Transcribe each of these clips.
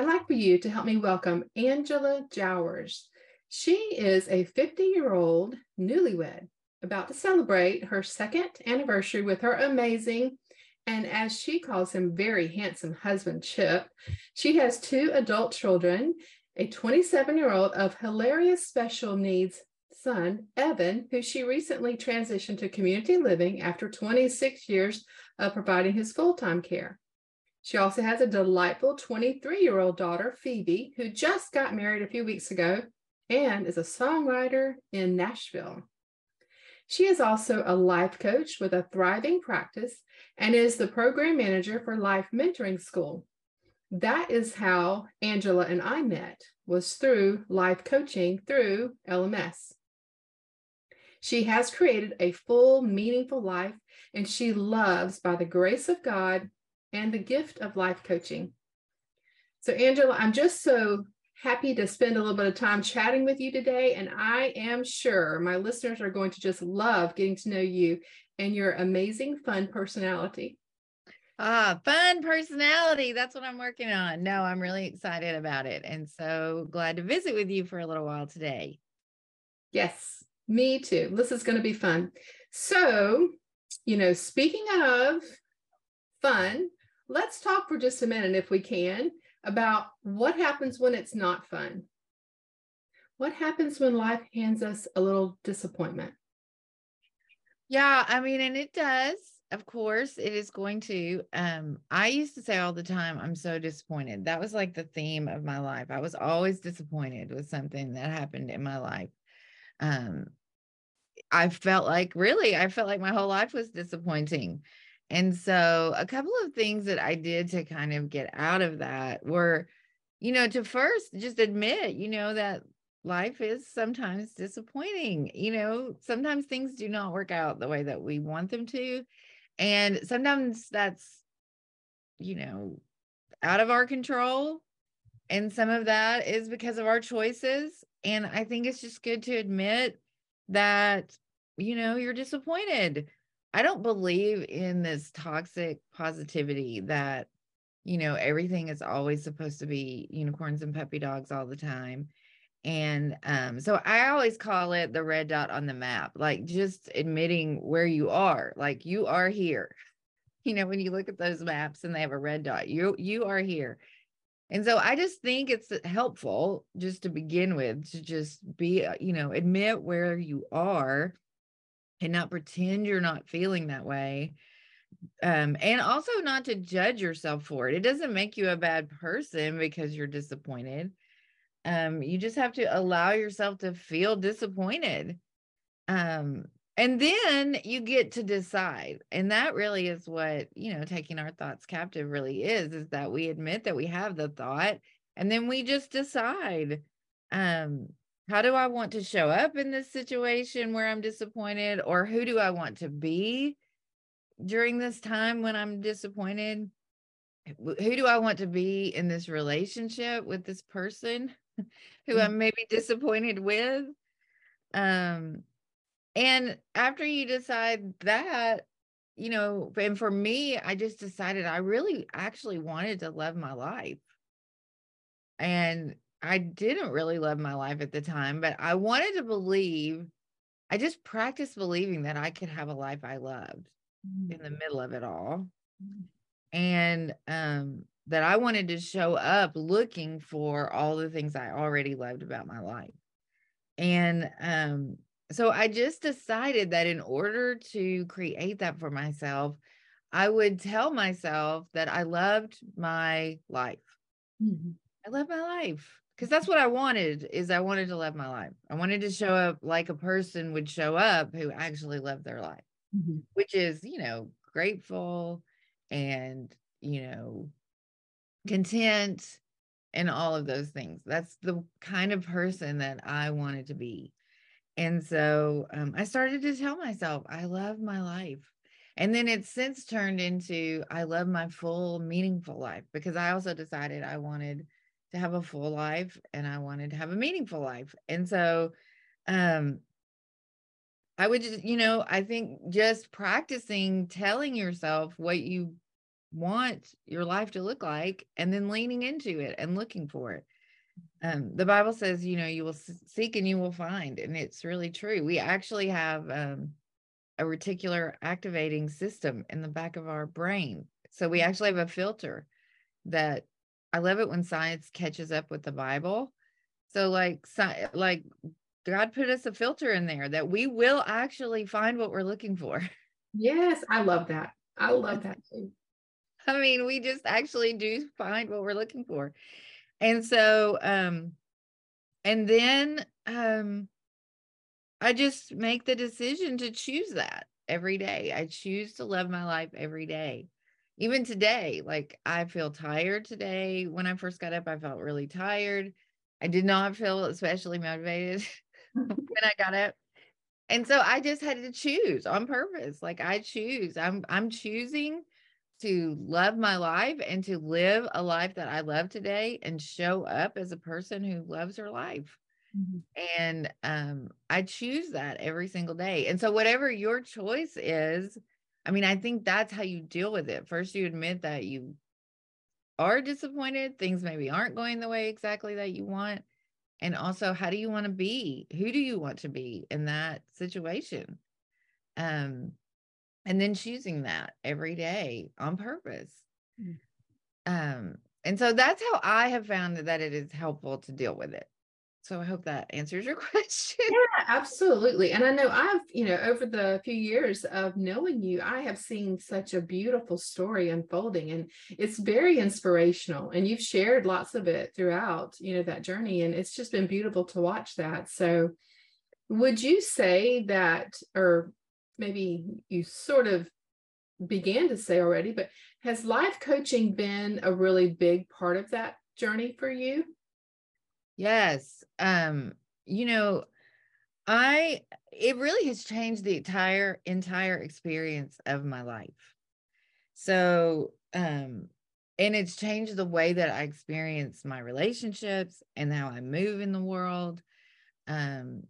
I'd like for you to help me welcome Angela Jowers. She is a 50 year old newlywed about to celebrate her second anniversary with her amazing and as she calls him, very handsome husband, Chip. She has two adult children, a 27 year old of hilarious special needs son, Evan, who she recently transitioned to community living after 26 years of providing his full time care. She also has a delightful 23 year old daughter, Phoebe, who just got married a few weeks ago and is a songwriter in Nashville. She is also a life coach with a thriving practice and is the program manager for Life Mentoring School. That is how Angela and I met, was through life coaching through LMS. She has created a full, meaningful life, and she loves, by the grace of God and the gift of life coaching. So, Angela, I'm just so happy to spend a little bit of time chatting with you today. And I am sure my listeners are going to just love getting to know you and your amazing, fun personality. Ah, fun personality. That's what I'm working on. No, I'm really excited about it. And so glad to visit with you for a little while today. Yes, me too. This is going to be fun. So, you know, speaking of fun, let's talk for just a minute, if we can, about what happens when it's not fun. What happens when life hands us a little disappointment? Yeah, I mean, and it does. Of course, it is going to. Um, I used to say all the time, I'm so disappointed. That was like the theme of my life. I was always disappointed with something that happened in my life. Um, I felt like really, I felt like my whole life was disappointing. And so, a couple of things that I did to kind of get out of that were, you know, to first just admit, you know, that life is sometimes disappointing. You know, sometimes things do not work out the way that we want them to. And sometimes that's, you know, out of our control. And some of that is because of our choices. And I think it's just good to admit that, you know, you're disappointed I don't believe in this toxic positivity that, you know, everything is always supposed to be unicorns and puppy dogs all the time. And um, so I always call it the red dot on the map, like just admitting where you are, like you are here. You know, when you look at those maps and they have a red dot, you you are here. And so I just think it's helpful just to begin with to just be, uh, you know, admit where you are and not pretend you're not feeling that way um, and also not to judge yourself for it. It doesn't make you a bad person because you're disappointed. Um, you just have to allow yourself to feel disappointed. Um, and then you get to decide and that really is what you know taking our thoughts captive really is is that we admit that we have the thought and then we just decide um how do I want to show up in this situation where I'm disappointed, or who do I want to be during this time when I'm disappointed? Who do I want to be in this relationship with this person who mm-hmm. I'm maybe disappointed with? Um, and after you decide that, you know, and for me, I just decided I really actually wanted to love my life. And I didn't really love my life at the time, but I wanted to believe, I just practiced believing that I could have a life I loved mm-hmm. in the mm. middle of it all. Mm-hmm. And um, that I wanted to show up looking for all the things I already loved about my life. And um, so I just decided that in order to create that for myself, I would tell myself that I loved my life. Mm-hmm. I love my life because that's what I wanted is I wanted to love my life. I wanted to show up like a person would show up who actually loved their life, mm-hmm. which is, you know, grateful and, you know, content and all of those things. That's the kind of person that I wanted to be. And so um, I started to tell myself, I love my life. And then it's since turned into, I love my full, meaningful life because I also decided I wanted to have a full life and I wanted to have a meaningful life. And so um I would just, you know, I think just practicing telling yourself what you want your life to look like and then leaning into it and looking for it. Um, the bible says you know you will seek and you will find and it's really true. We actually have um, a reticular activating system in the back of our brain. So we actually have a filter that i love it when science catches up with the bible so like like god put us a filter in there that we will actually find what we're looking for yes i love that i love that too I mean, we just actually do find what we're looking for. And so, um, and then um, I just make the decision to choose that every day. I choose to love my life every day. Even today, like I feel tired today. When I first got up, I felt really tired. I did not feel especially motivated when I got up. And so I just had to choose on purpose. Like I choose. I'm I'm choosing to love my life and to live a life that I love today and show up as a person who loves her life. Mm-hmm. And um, I choose that every single day. And so, whatever your choice is, I mean, I think that's how you deal with it. First, you admit that you are disappointed, things maybe aren't going the way exactly that you want. And also, how do you want to be? Who do you want to be in that situation? Um, and then choosing that every day on purpose. Mm. Um, and so that's how I have found that it is helpful to deal with it. So I hope that answers your question. Yeah, absolutely. And I know I've, you know, over the few years of knowing you, I have seen such a beautiful story unfolding and it's very inspirational. And you've shared lots of it throughout, you know, that journey. And it's just been beautiful to watch that. So would you say that, or maybe you sort of began to say already, but has life coaching been a really big part of that journey for you? Yes. Um, you know, I it really has changed the entire entire experience of my life. So, um and it's changed the way that I experience my relationships and how I move in the world. Um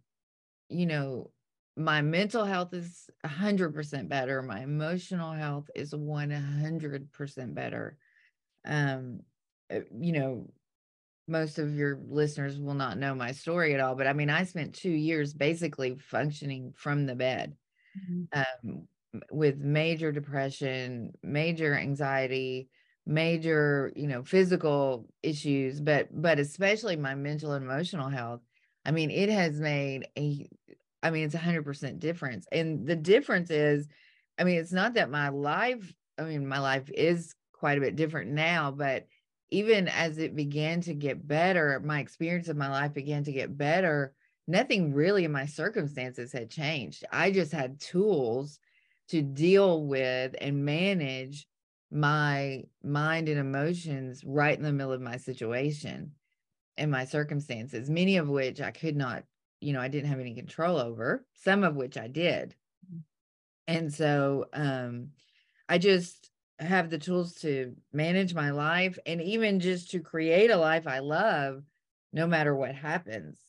you know, my mental health is 100% better my emotional health is 100% better um eh, you know most of your listeners will not know my story at all but i mean i spent 2 years basically functioning from the bed mm-hmm. um, with major depression major anxiety major you know physical issues but but especially my mental and emotional health i mean it has made a I mean, it's a hundred percent difference. And the difference is, I mean, it's not that my life, I mean, my life is quite a bit different now, but even as it began to get better, my experience of my life began to get better. Nothing really in my circumstances had changed. I just had tools to deal with and manage my mind and emotions right in the middle of my situation and my circumstances, many of which I could not you know, I didn't have any control over, some of which I did. Mm-hmm. And so um, I just have the tools to manage my life and even just to create a life I love no matter what happens.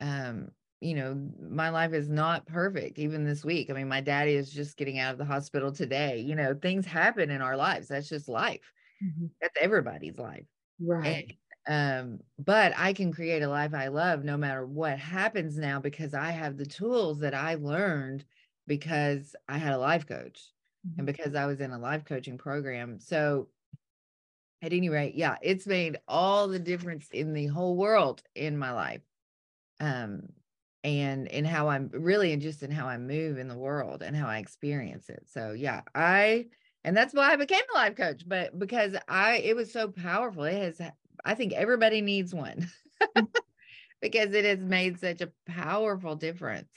Um, you know, my life is not perfect even this week. I mean, my daddy is just getting out of the hospital today. You know, things happen in our lives. That's just life. Mm-hmm. That's everybody's life. Right. Um, but I can create a life I love no matter what happens now because I have the tools that I learned because I had a life coach. And because I was in a life coaching program. So at any rate, yeah, it's made all the difference in the whole world in my life. Um, and in how I'm really and just in how I move in the world and how I experience it. So yeah, I and that's why I became a life coach, but because I it was so powerful. It has I think everybody needs one because it has made such a powerful difference.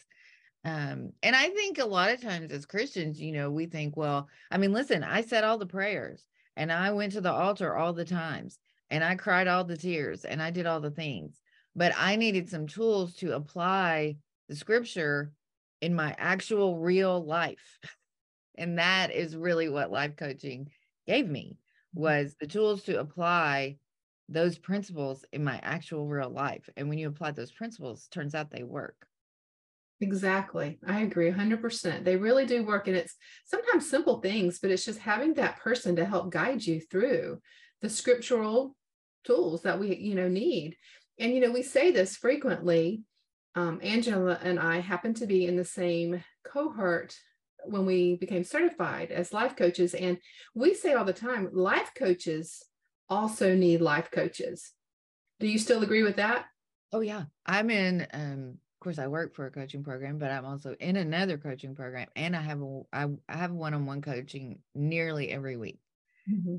Um, and I think a lot of times as Christians, you know, we think, well, I mean, listen, I said all the prayers and I went to the altar all the times and I cried all the tears and I did all the things, but I needed some tools to apply the scripture in my actual real life. and that is really what life coaching gave me mm. was the tools to apply those principles in my actual real life. And when you apply those principles, turns out they work. Exactly. I agree 100%. They really do work. And it's sometimes simple things, but it's just having that person to help guide you through the scriptural tools that we, you know, need. And, you know, we say this frequently. Um, Angela and I happen to be in the same cohort when we became certified as life coaches. And we say all the time life coaches also need life coaches. Do you still agree with that? Oh, yeah. I'm in um, course I work for a coaching program, but I'm also in another coaching program and I have a I, I have one-on-one coaching nearly every week mm-hmm.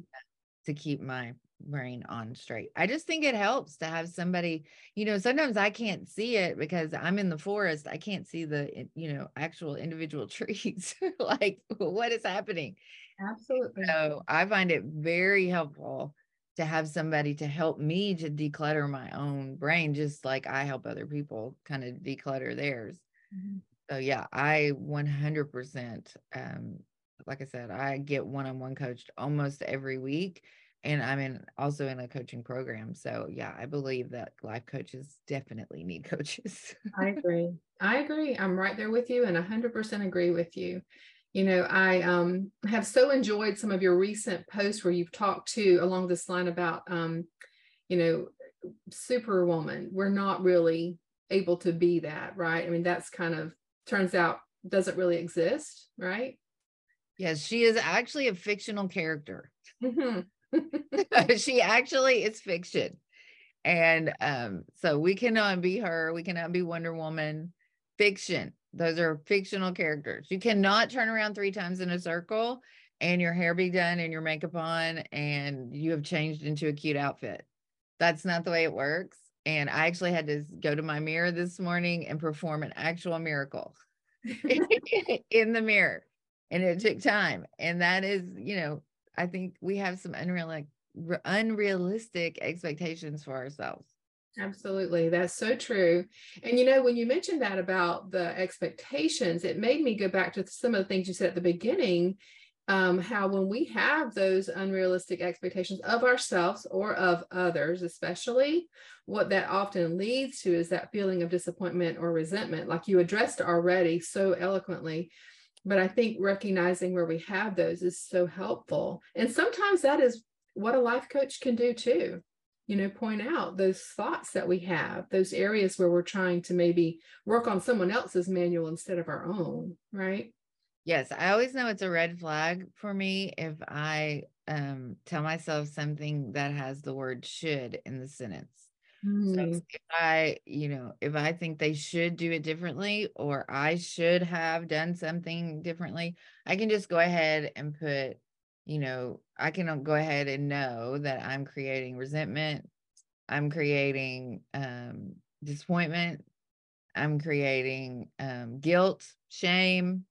to keep my brain on straight. I just think it helps to have somebody, you know, sometimes I can't see it because I'm in the forest. I can't see the, you know, actual individual trees. like what is happening? Absolutely. So I find it very helpful to have somebody to help me to declutter my own brain, just like I help other people kind of declutter theirs. Mm-hmm. So yeah, I 100%, um, like I said, I get one-on-one coached almost every week and I'm in also in a coaching program. So yeah, I believe that life coaches definitely need coaches. I agree. I agree. I'm right there with you and 100% agree with you you know i um, have so enjoyed some of your recent posts where you've talked to along this line about um, you know superwoman. We're not really able to be that right? I mean that's kind of turns out doesn't really exist right? Yes she is actually a fictional character. Mm-hmm. she actually is fiction. And um, so we cannot be her we cannot be wonder woman. Fiction those are fictional characters. You cannot turn around three times in a circle and your hair be done and your makeup on and you have changed into a cute outfit. That's not the way it works. And I actually had to go to my mirror this morning and perform an actual miracle in the mirror. And it took time. And that is, you know, I think we have some unreal, unrealistic expectations for ourselves. Absolutely. That's so true. And you know, when you mentioned that about the expectations, it made me go back to some of the things you said at the beginning. Um, how when we have those unrealistic expectations of ourselves or of others, especially, what that often leads to is that feeling of disappointment or resentment, like you addressed already so eloquently. But I think recognizing where we have those is so helpful. And sometimes that is what a life coach can do too you know point out those thoughts that we have those areas where we're trying to maybe work on someone else's manual instead of our own right yes i always know it's a red flag for me if i um, tell myself something that has the word should in the sentence mm. so if i you know if i think they should do it differently or i should have done something differently i can just go ahead and put you know, I can go ahead and know that I'm creating resentment, I'm creating um, disappointment, I'm creating um, guilt, shame,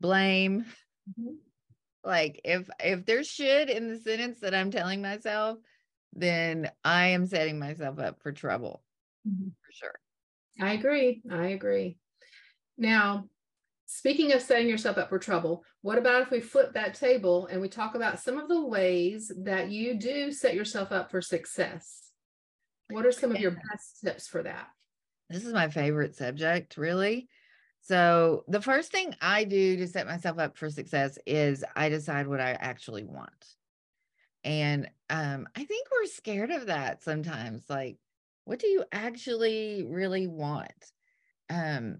blame. Mm-hmm. Like if if there's shit in the sentence that I'm telling myself, then I am setting myself up for trouble mm-hmm. for sure. I agree. I agree. Now, Speaking of setting yourself up for trouble, what about if we flip that table and we talk about some of the ways that you do set yourself up for success? What are some of your best tips for that? This is my favorite subject, really. So, the first thing I do to set myself up for success is I decide what I actually want. And um, I think we're scared of that sometimes. Like, what do you actually really want? Um,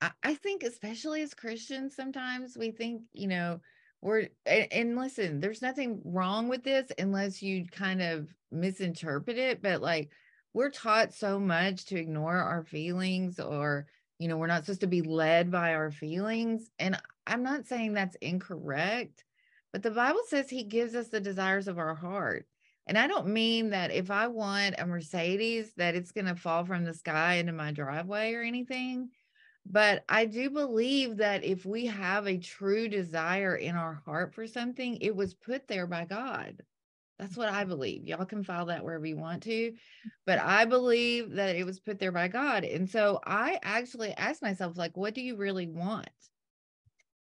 I, think especially as Christians, sometimes we think, you know, we're and, and listen, there's nothing wrong with this unless you kind of misinterpret it, but like we're taught so much to ignore our feelings or you know we're not supposed to be led by our feelings and i'm not saying that's incorrect but the bible says he gives us the desires of our heart and i don't mean that if i want a mercedes that it's going to fall from the sky into my driveway or anything but I do believe that if we have a true desire in our heart for something, it was put there by God. That's what I believe. Y'all can file that wherever you want to. But I believe that it was put there by God. And so I actually asked myself, like, what do you really want?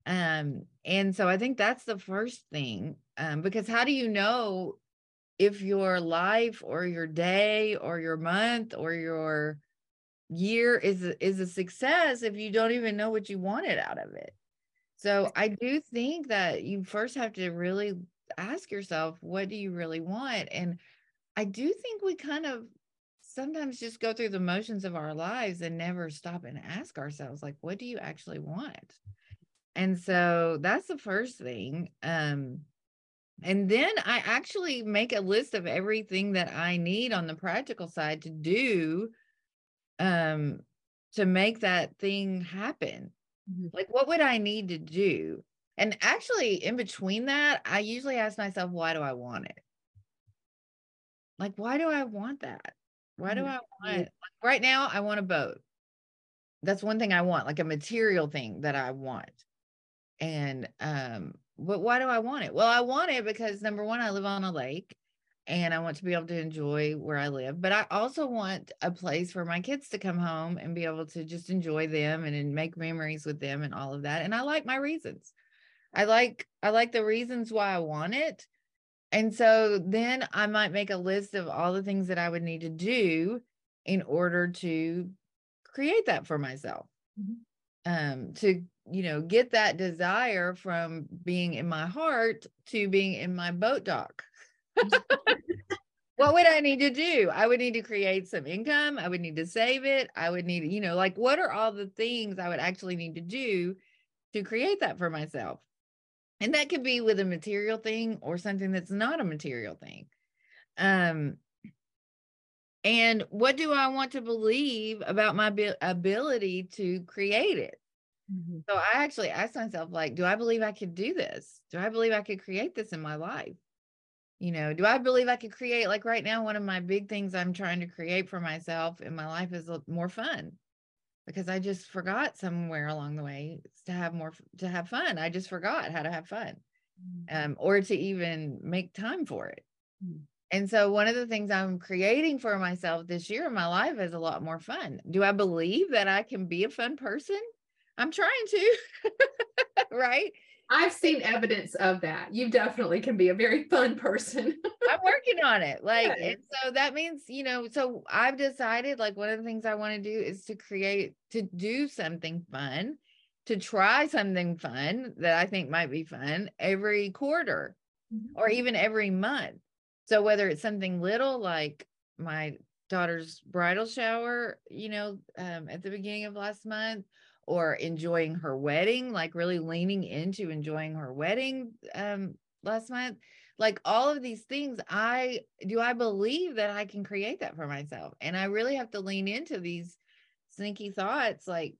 Um, and so I think that's the first thing. Um, because how do you know if your life or your day or your month or your year is is a success if you don't even know what you wanted out of it. So I do think that you first have to really ask yourself, what do you really want? And I do think we kind of sometimes just go through the motions of our lives and never stop and ask ourselves like what do you actually want and so that's the first thing um and then i actually make a list of everything that i need on the practical side to do um to make that thing happen mm-hmm. like what would i need to do and actually in between that i usually ask myself why do i want it like why do i want that why do mm-hmm. I want like right now? I want a boat. That's one thing I want, like a material thing that I want. And um, but why do I want it? Well, I want it because number one, I live on a lake and I want to be able to enjoy where I live. But I also want a place for my kids to come home and be able to just enjoy them and, and make memories with them and all of that. And I like my reasons. I like I like the reasons why I want it. And so then I might make a list of all the things that I would need to do in order to create that for myself. Mm-hmm. Um, to, you know, get that desire from being in my heart to being in my boat dock. what would I need to do? I would need to create some income. I would need to save it. I would need, you know, like what are all the things I would actually need to do to create that for myself? and that could be with a material thing or something that's not a material thing um and what do i want to believe about my ability to create it mm-hmm. so i actually asked myself like do i believe i could do this do i believe i could create this in my life you know do i believe i could create like right now one of my big things i'm trying to create for myself in my life is more fun because I just forgot somewhere along the way to have more to have fun. I just forgot how to have fun, mm-hmm. um, or to even make time for it. Mm-hmm. And so, one of the things I'm creating for myself this year in my life is a lot more fun. Do I believe that I can be a fun person? I'm trying to, right? I've seen evidence of that. You definitely can be a very fun person. I'm working on it. Like, and so that means, you know, so I've decided like one of the things I want to do is to create, to do something fun, to try something fun that I think might be fun every quarter mm-hmm. or even every month. So whether it's something little like my daughter's bridal shower, you know, um, at the beginning of last month, or enjoying her wedding, like really leaning into enjoying her wedding um, last month. Like all of these things, I do I believe that I can create that for myself. And I really have to lean into these sneaky thoughts, like,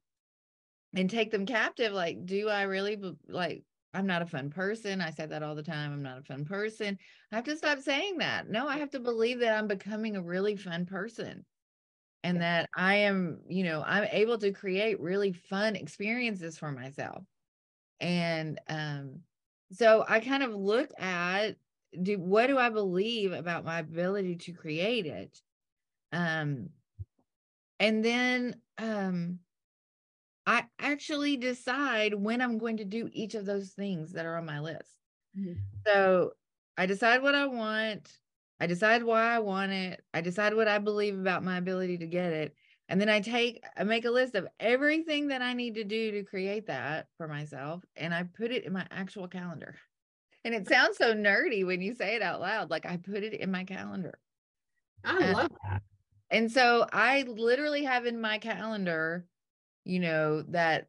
and take them captive. Like, do I really like I'm not a fun person. I say that all the time. I'm not a fun person. I have to stop saying that. No, I have to believe that I'm becoming a really fun person and that I am, you know, I'm able to create really fun experiences for myself. And um, so I kind of look at do what do I believe about my ability to create it? Um, and then um, I actually decide when I'm going to do each of those things that are on my list. Mm-hmm. So I decide what I want. I decide why I want it. I decide what I believe about my ability to get it. And then I take, I make a list of everything that I need to do to create that for myself. And I put it in my actual calendar. And it sounds so nerdy when you say it out loud. Like I put it in my calendar. I uh, love that. And so I literally have in my calendar, you know, that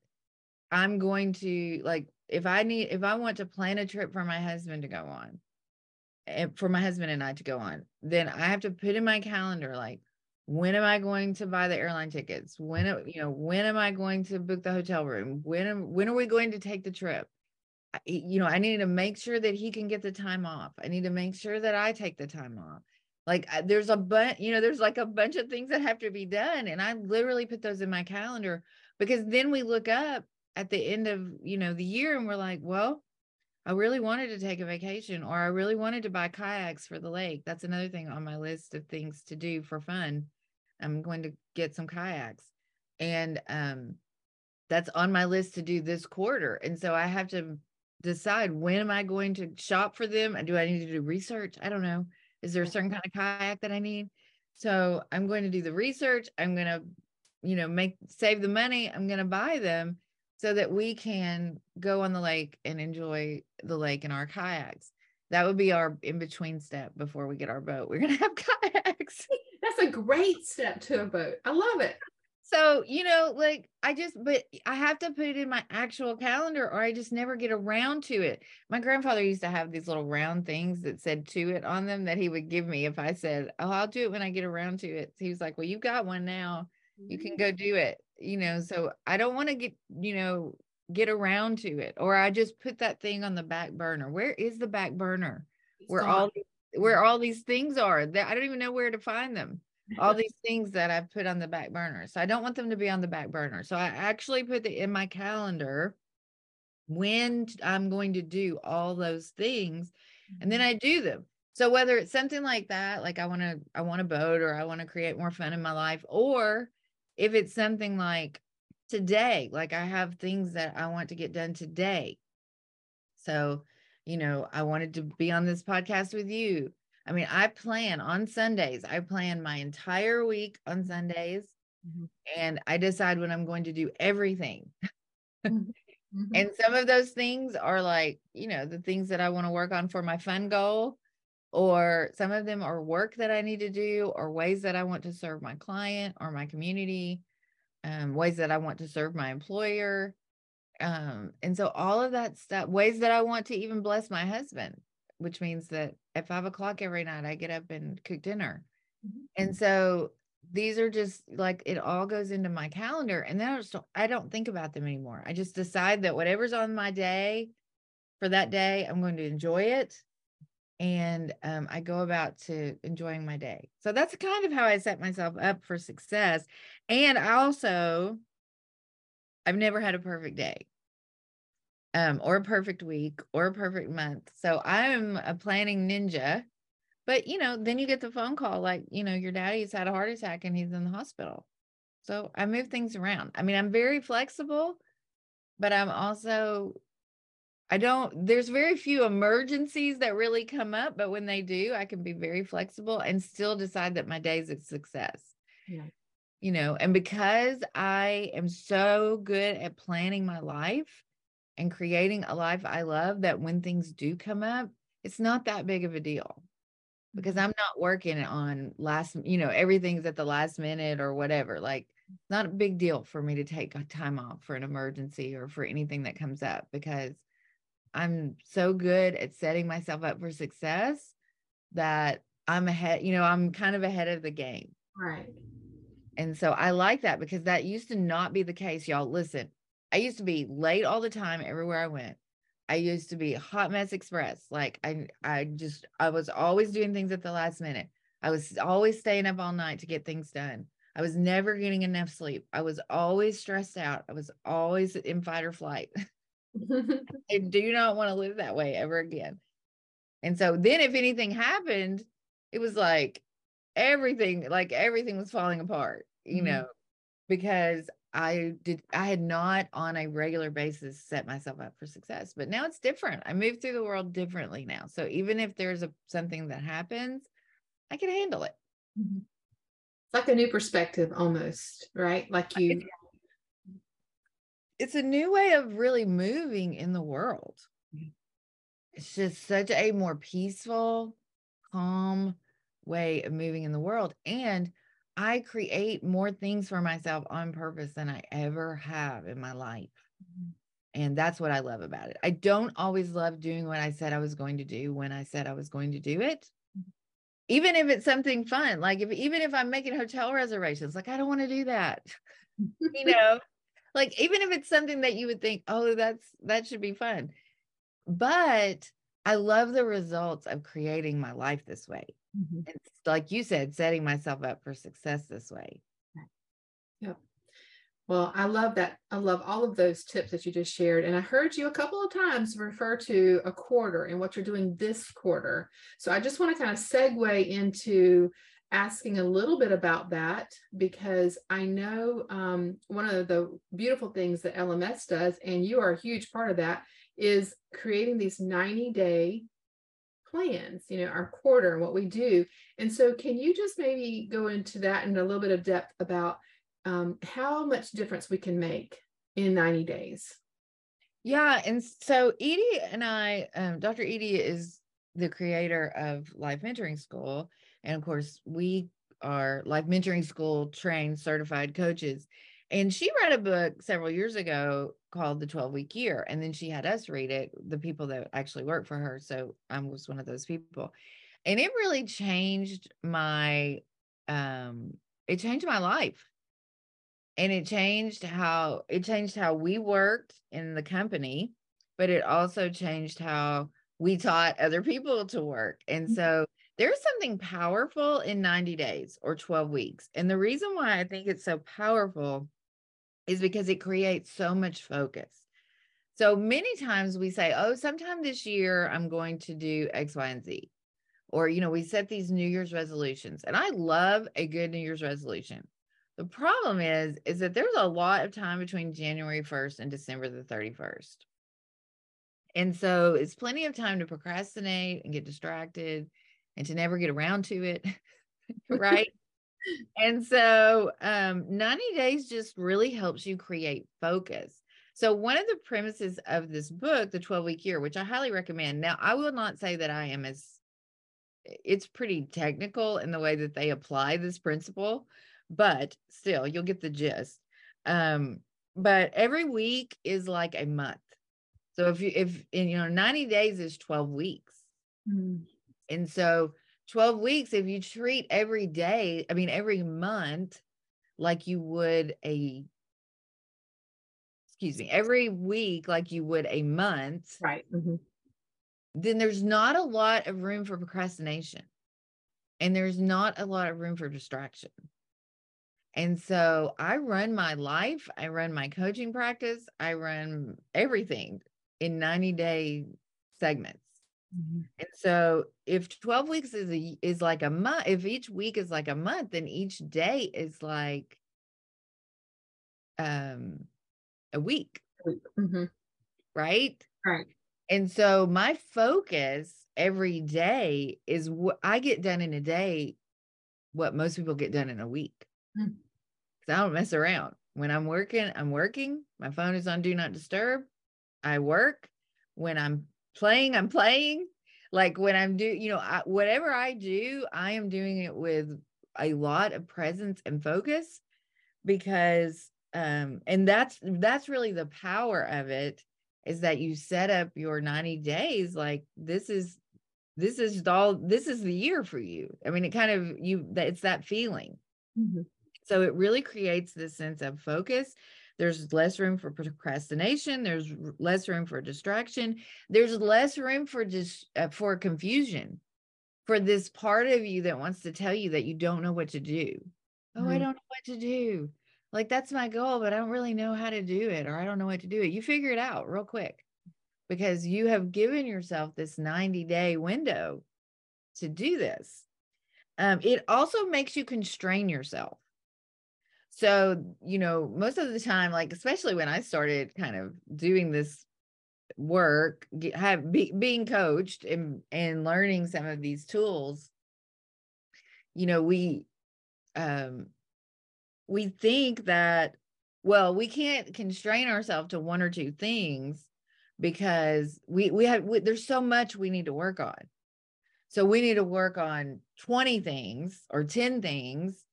I'm going to like, if I need, if I want to plan a trip for my husband to go on, for my husband and I to go on, then I have to put in my calendar like when am I going to buy the airline tickets? When you know when am I going to book the hotel room? When am, when are we going to take the trip? You know, I need to make sure that he can get the time off. I need to make sure that I take the time off. Like there's a bunch, you know, there's like a bunch of things that have to be done, and I literally put those in my calendar because then we look up at the end of you know the year and we're like, well, I really wanted to take a vacation or I really wanted to buy kayaks for the lake. That's another thing on my list of things to do for fun. I'm going to get some kayaks. And um, that's on my list to do this quarter. And so I have to decide when am I going to shop for them? Do I need to do research? I don't know. Is there a certain kind of kayak that I need? So I'm going to do the research. I'm going to you know, make save the money. I'm going to buy them so that we can go on the lake and enjoy the lake in our kayaks. That would be our in between step before we get our boat. We're going to have kayaks. That's a great step to a boat. I love it. So, you know, like I just, but I have to put it in my actual calendar or I just never get around to it. My grandfather used to have these little round things that said to it on them that he would give me if I said, Oh, I'll do it when I get around to it. He was like, Well, you got one now. You can mm. go do it. You know, so I don't want to get, you know, get around to it or I just put that thing on the back burner. Where is the back burner? It's where gone. all where all these things are that I don't even know where to find them all these things that I've put on the back burner. So I don't want them to be on the back burner. So I actually put it in my calendar when I'm going to do all those things and then mm-hmm. I do them. So whether it's something like that, like I want to I want a boat or I want to create more fun in my life or if it's something like today, like I have things that I want to get done today. So, you know, I wanted to be on this podcast with you I mean, I plan on Sundays. I plan my entire week on Sundays mm-hmm. and I decide when I'm going to do everything. Mm-hmm. mm-hmm. And some of those things are like, you know, the things that I want to work on for my fun goal, or some of them are work that I need to do, or ways that I want to serve my client or my community, um, ways that I want to serve my employer. Um, and so all of that stuff, ways that I want to even bless my husband which means that at five o'clock every night I get up and cook dinner. Mm-hmm. And so these are just like it all goes into my calendar and then I just don't, I don't think about them anymore. I just decide that whatever's on my day for that day, I'm going to enjoy it. And um, I go about to enjoying my day. So that's kind of how I set myself up for success. And I also, I've never had a perfect day um, or a perfect week or a perfect month. So I'm a planning ninja. But you know, then you get the phone call like, you know, your daddy's had a heart attack and he's in the hospital. So I move things around. I mean, I'm very flexible, but I'm also I don't there's very few emergencies that really come up, but when they do, I can be very flexible and still decide that my day's a success. Yeah. You know, and because I am so good at planning my life, and creating a life I love that when things do come up, it's not that big of a deal because mm-hmm. I'm not working on last, you know, everything's at the last minute or whatever. Like, it's not a big deal for me to take time off for an emergency or for anything that comes up because I'm so good at setting myself up for success that I'm ahead, you know, I'm kind of ahead of the game. Right. And so I like that because that used to not be the case. Y'all listen, I used to be late all the time everywhere I went. I used to be hot mess express. Like I I just I was always doing things at the last minute. I was always staying up all night to get things done. I was never getting enough sleep. I was always stressed out. I was always in fight or flight. I do not want to live that way ever again. And so then if anything happened, it was like everything, like everything was falling apart, you mm-hmm. know, because I did I had not on a regular basis set myself up for success, but now it's different. I move through the world differently now. So even if there's a something that happens, I can handle it. Mm-hmm. It's like a new perspective almost, right? Like you it's a new way of really moving in the world. It's just such a more peaceful, calm way of moving in the world and I create more things for myself on purpose than I ever have in my life. Mm-hmm. And that's what I love about it. I don't always love doing what I said I was going to do when I said I was going to do it. Mm-hmm. Even if it's something fun, like if even if I'm making hotel reservations, like I don't want to do that. you know, like even if it's something that you would think, oh, that's that should be fun. But I love the results of creating my life this way. Mm-hmm. It's like you said, setting myself up for success this way. Yep. Well, I love that. I love all of those tips that you just shared. And I heard you a couple of times refer to a quarter and what you're doing this quarter. So I just want to kind of segue into asking a little bit about that because I know um, one of the beautiful things that LMS does, and you are a huge part of that, is creating these 90 day plans, you know, our quarter and what we do. And so, can you just maybe go into that in a little bit of depth about um, how much difference we can make in 90 days. Yeah. And so Edie and I, um, Dr. Edie is the creator of Life Mentoring School. And of course, we are Life Mentoring School trained certified coaches. And she read a book several years ago called The 12 Week Year. And then she had us read it, the people that actually work for her. So I was one of those people. And it really changed my um it changed my life. And it changed how it changed how we worked in the company, but it also changed how we taught other people to work. And mm-hmm. so there's something powerful in 90 days or 12 weeks. And the reason why I think it's so powerful is because it creates so much focus. So many times we say, oh, sometime this year I'm going to do X, Y, and Z. Or, you know, we set these New Year's resolutions. And I love a good New Year's resolution. The problem is, is that there's a lot of time between January 1st and December the 31st. And so it's plenty of time to procrastinate and get distracted and to never get around to it. right. and so um, 90 days just really helps you create focus. So, one of the premises of this book, The 12 Week Year, which I highly recommend. Now, I will not say that I am as, it's pretty technical in the way that they apply this principle, but still, you'll get the gist. Um, but every week is like a month. So if you if in you know 90 days is 12 weeks. Mm. And so 12 weeks if you treat every day, I mean every month like you would a excuse me, every week like you would a month. Right. Mm-hmm. Then there's not a lot of room for procrastination. And there's not a lot of room for distraction. And so I run my life, I run my coaching practice, I run everything in 90 day segments. Mm-hmm. And so if 12 weeks is a, is like a month, if each week is like a month, then each day is like um a week. Mm-hmm. Right? Right. And so my focus every day is what I get done in a day, what most people get done in a week. Mm-hmm. I don't mess around. When I'm working, I'm working. My phone is on do not disturb. I work. When I'm playing, I'm playing. Like when I'm do, you know, I, whatever I do, I am doing it with a lot of presence and focus because um and that's that's really the power of it is that you set up your 90 days like this is this is all this is the year for you i mean it kind of you that it's that feeling mm-hmm. so it really creates this sense of focus there's less room for procrastination there's less room for distraction there's less room for just uh, for confusion for this part of you that wants to tell you that you don't know what to do. Oh mm-hmm. i don't know what to do. Like that's my goal but i don't really know how to do it or i don't know what to do it. You figure it out real quick because you have given yourself this 90 day window to do this. Um, it also makes you constrain yourself so you know most of the time like especially when i started kind of doing this work have be, being coached and and learning some of these tools you know we um we think that well we can't constrain ourselves to one or two things because we we have we, there's so much we need to work on. So we need to work on 20 things or 10 things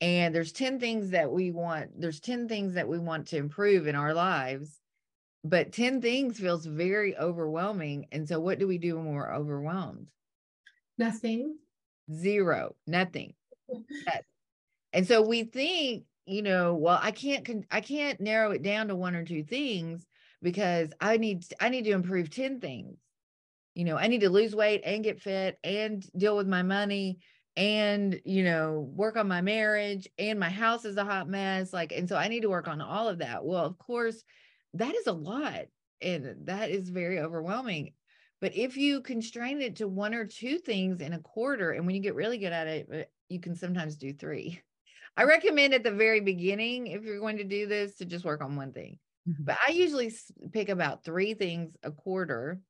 and there's 10 things that we want there's 10 things that we want to improve in our lives but 10 things feels very overwhelming and so what do we do when we're overwhelmed? Nothing. Zero nothing. And so we think you know well i can't i can't narrow it down to one or two things because i need i need to improve 10 things. You know i need to lose weight and get fit and deal with my money and you know work on my marriage and my house is a hot mess like and so i need to work on all of that well of course that is a lot and that is very overwhelming but if you constrain it to one or two things in a quarter and when you get really good at it uh, you can sometimes do three i recommend at the very beginning if you're going to do this to just work on one thing mm-hmm. but i usually pick about three things a quarter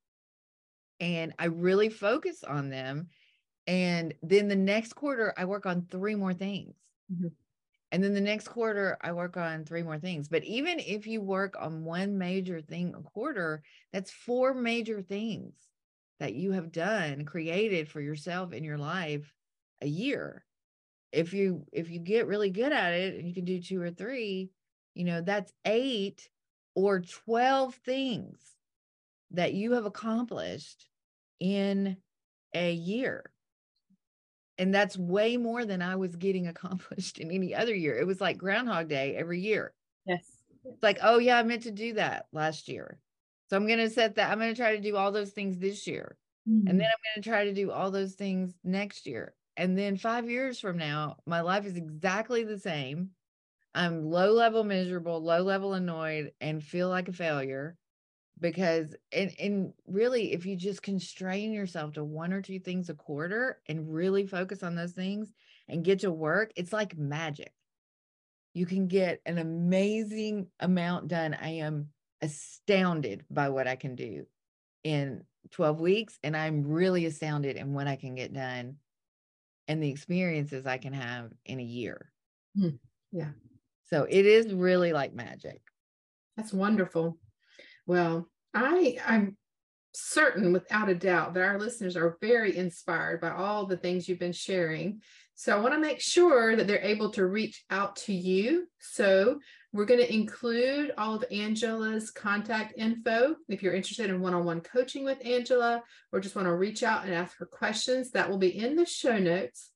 and i really focus on them and then the next quarter, I work on three more things. Mm-hmm. And then the next quarter, I work on three more things. But even if you work on one major thing a quarter, that's four major things that you have done, created for yourself in your life a year. If you if you get really good at it and you can do two or three, you know, that's eight or 12 things that you have accomplished in a year. And that's way more than I was getting accomplished in any other year. It was like Groundhog Day every year. Yes. It's like, oh, yeah, I meant to do that last year. So I'm going to set that. I'm going to try to do all those things this year. Mm-hmm. And then I'm going to try to do all those things next year. And then five years from now, my life is exactly the same. I'm low level miserable, low level annoyed, and feel like a failure because and and really if you just constrain yourself to one or two things a quarter and really focus on those things and get to work it's like magic. You can get an amazing amount done. I am astounded by what i can do in 12 weeks and i'm really astounded in what i can get done and the experiences i can have in a year. Mm, yeah. So it is really like magic. That's wonderful well, I I'm certain without a doubt that our listeners are very inspired by all the things you've been sharing. So I want to make sure that they're able to reach out to you. So we're going to include all of Angela's contact info. If you're interested in one-on-one coaching with Angela or just want to reach out and ask her questions, that will be in the show notes.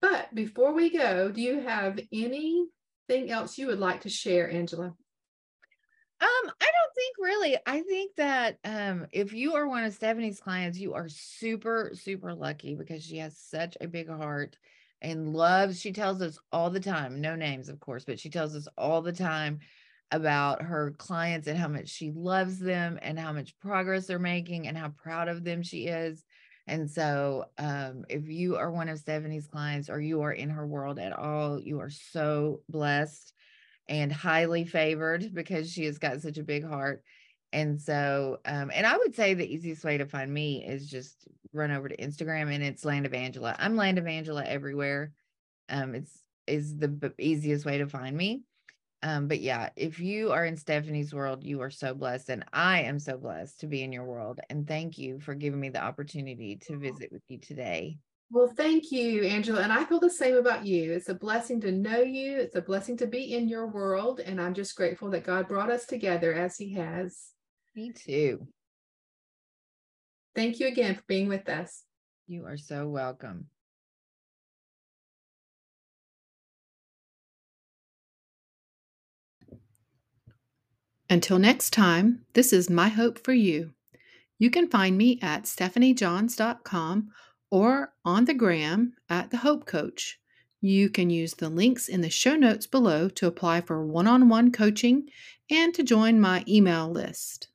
But before we go, do you have anything else you would like to share, Angela? Um, I don't think really. I think that um, if you are one of Stephanie's clients, you are super, super lucky because she has such a big heart and loves. She tells us all the time, no names, of course, but she tells us all the time about her clients and how much she loves them and how much progress they're making and how proud of them she is. And so, um, if you are one of Stephanie's clients or you are in her world at all, you are so blessed and highly favored because she has got such a big heart. And so, um, and I would say the easiest way to find me is just run over to Instagram and it's Land of Angela. I'm Land of Angela everywhere. Um, it's is the b- easiest way to find me. Um, but yeah, if you are in Stephanie's world, you are so blessed, and I am so blessed to be in your world. And thank you for giving me the opportunity to visit with you today. Well, thank you, Angela. And I feel the same about you. It's a blessing to know you, it's a blessing to be in your world. And I'm just grateful that God brought us together as He has. Me too. Thank you again for being with us. You are so welcome. Until next time, this is my hope for you. You can find me at stephaniejohns.com or on the gram at the Hope Coach. You can use the links in the show notes below to apply for one on one coaching and to join my email list.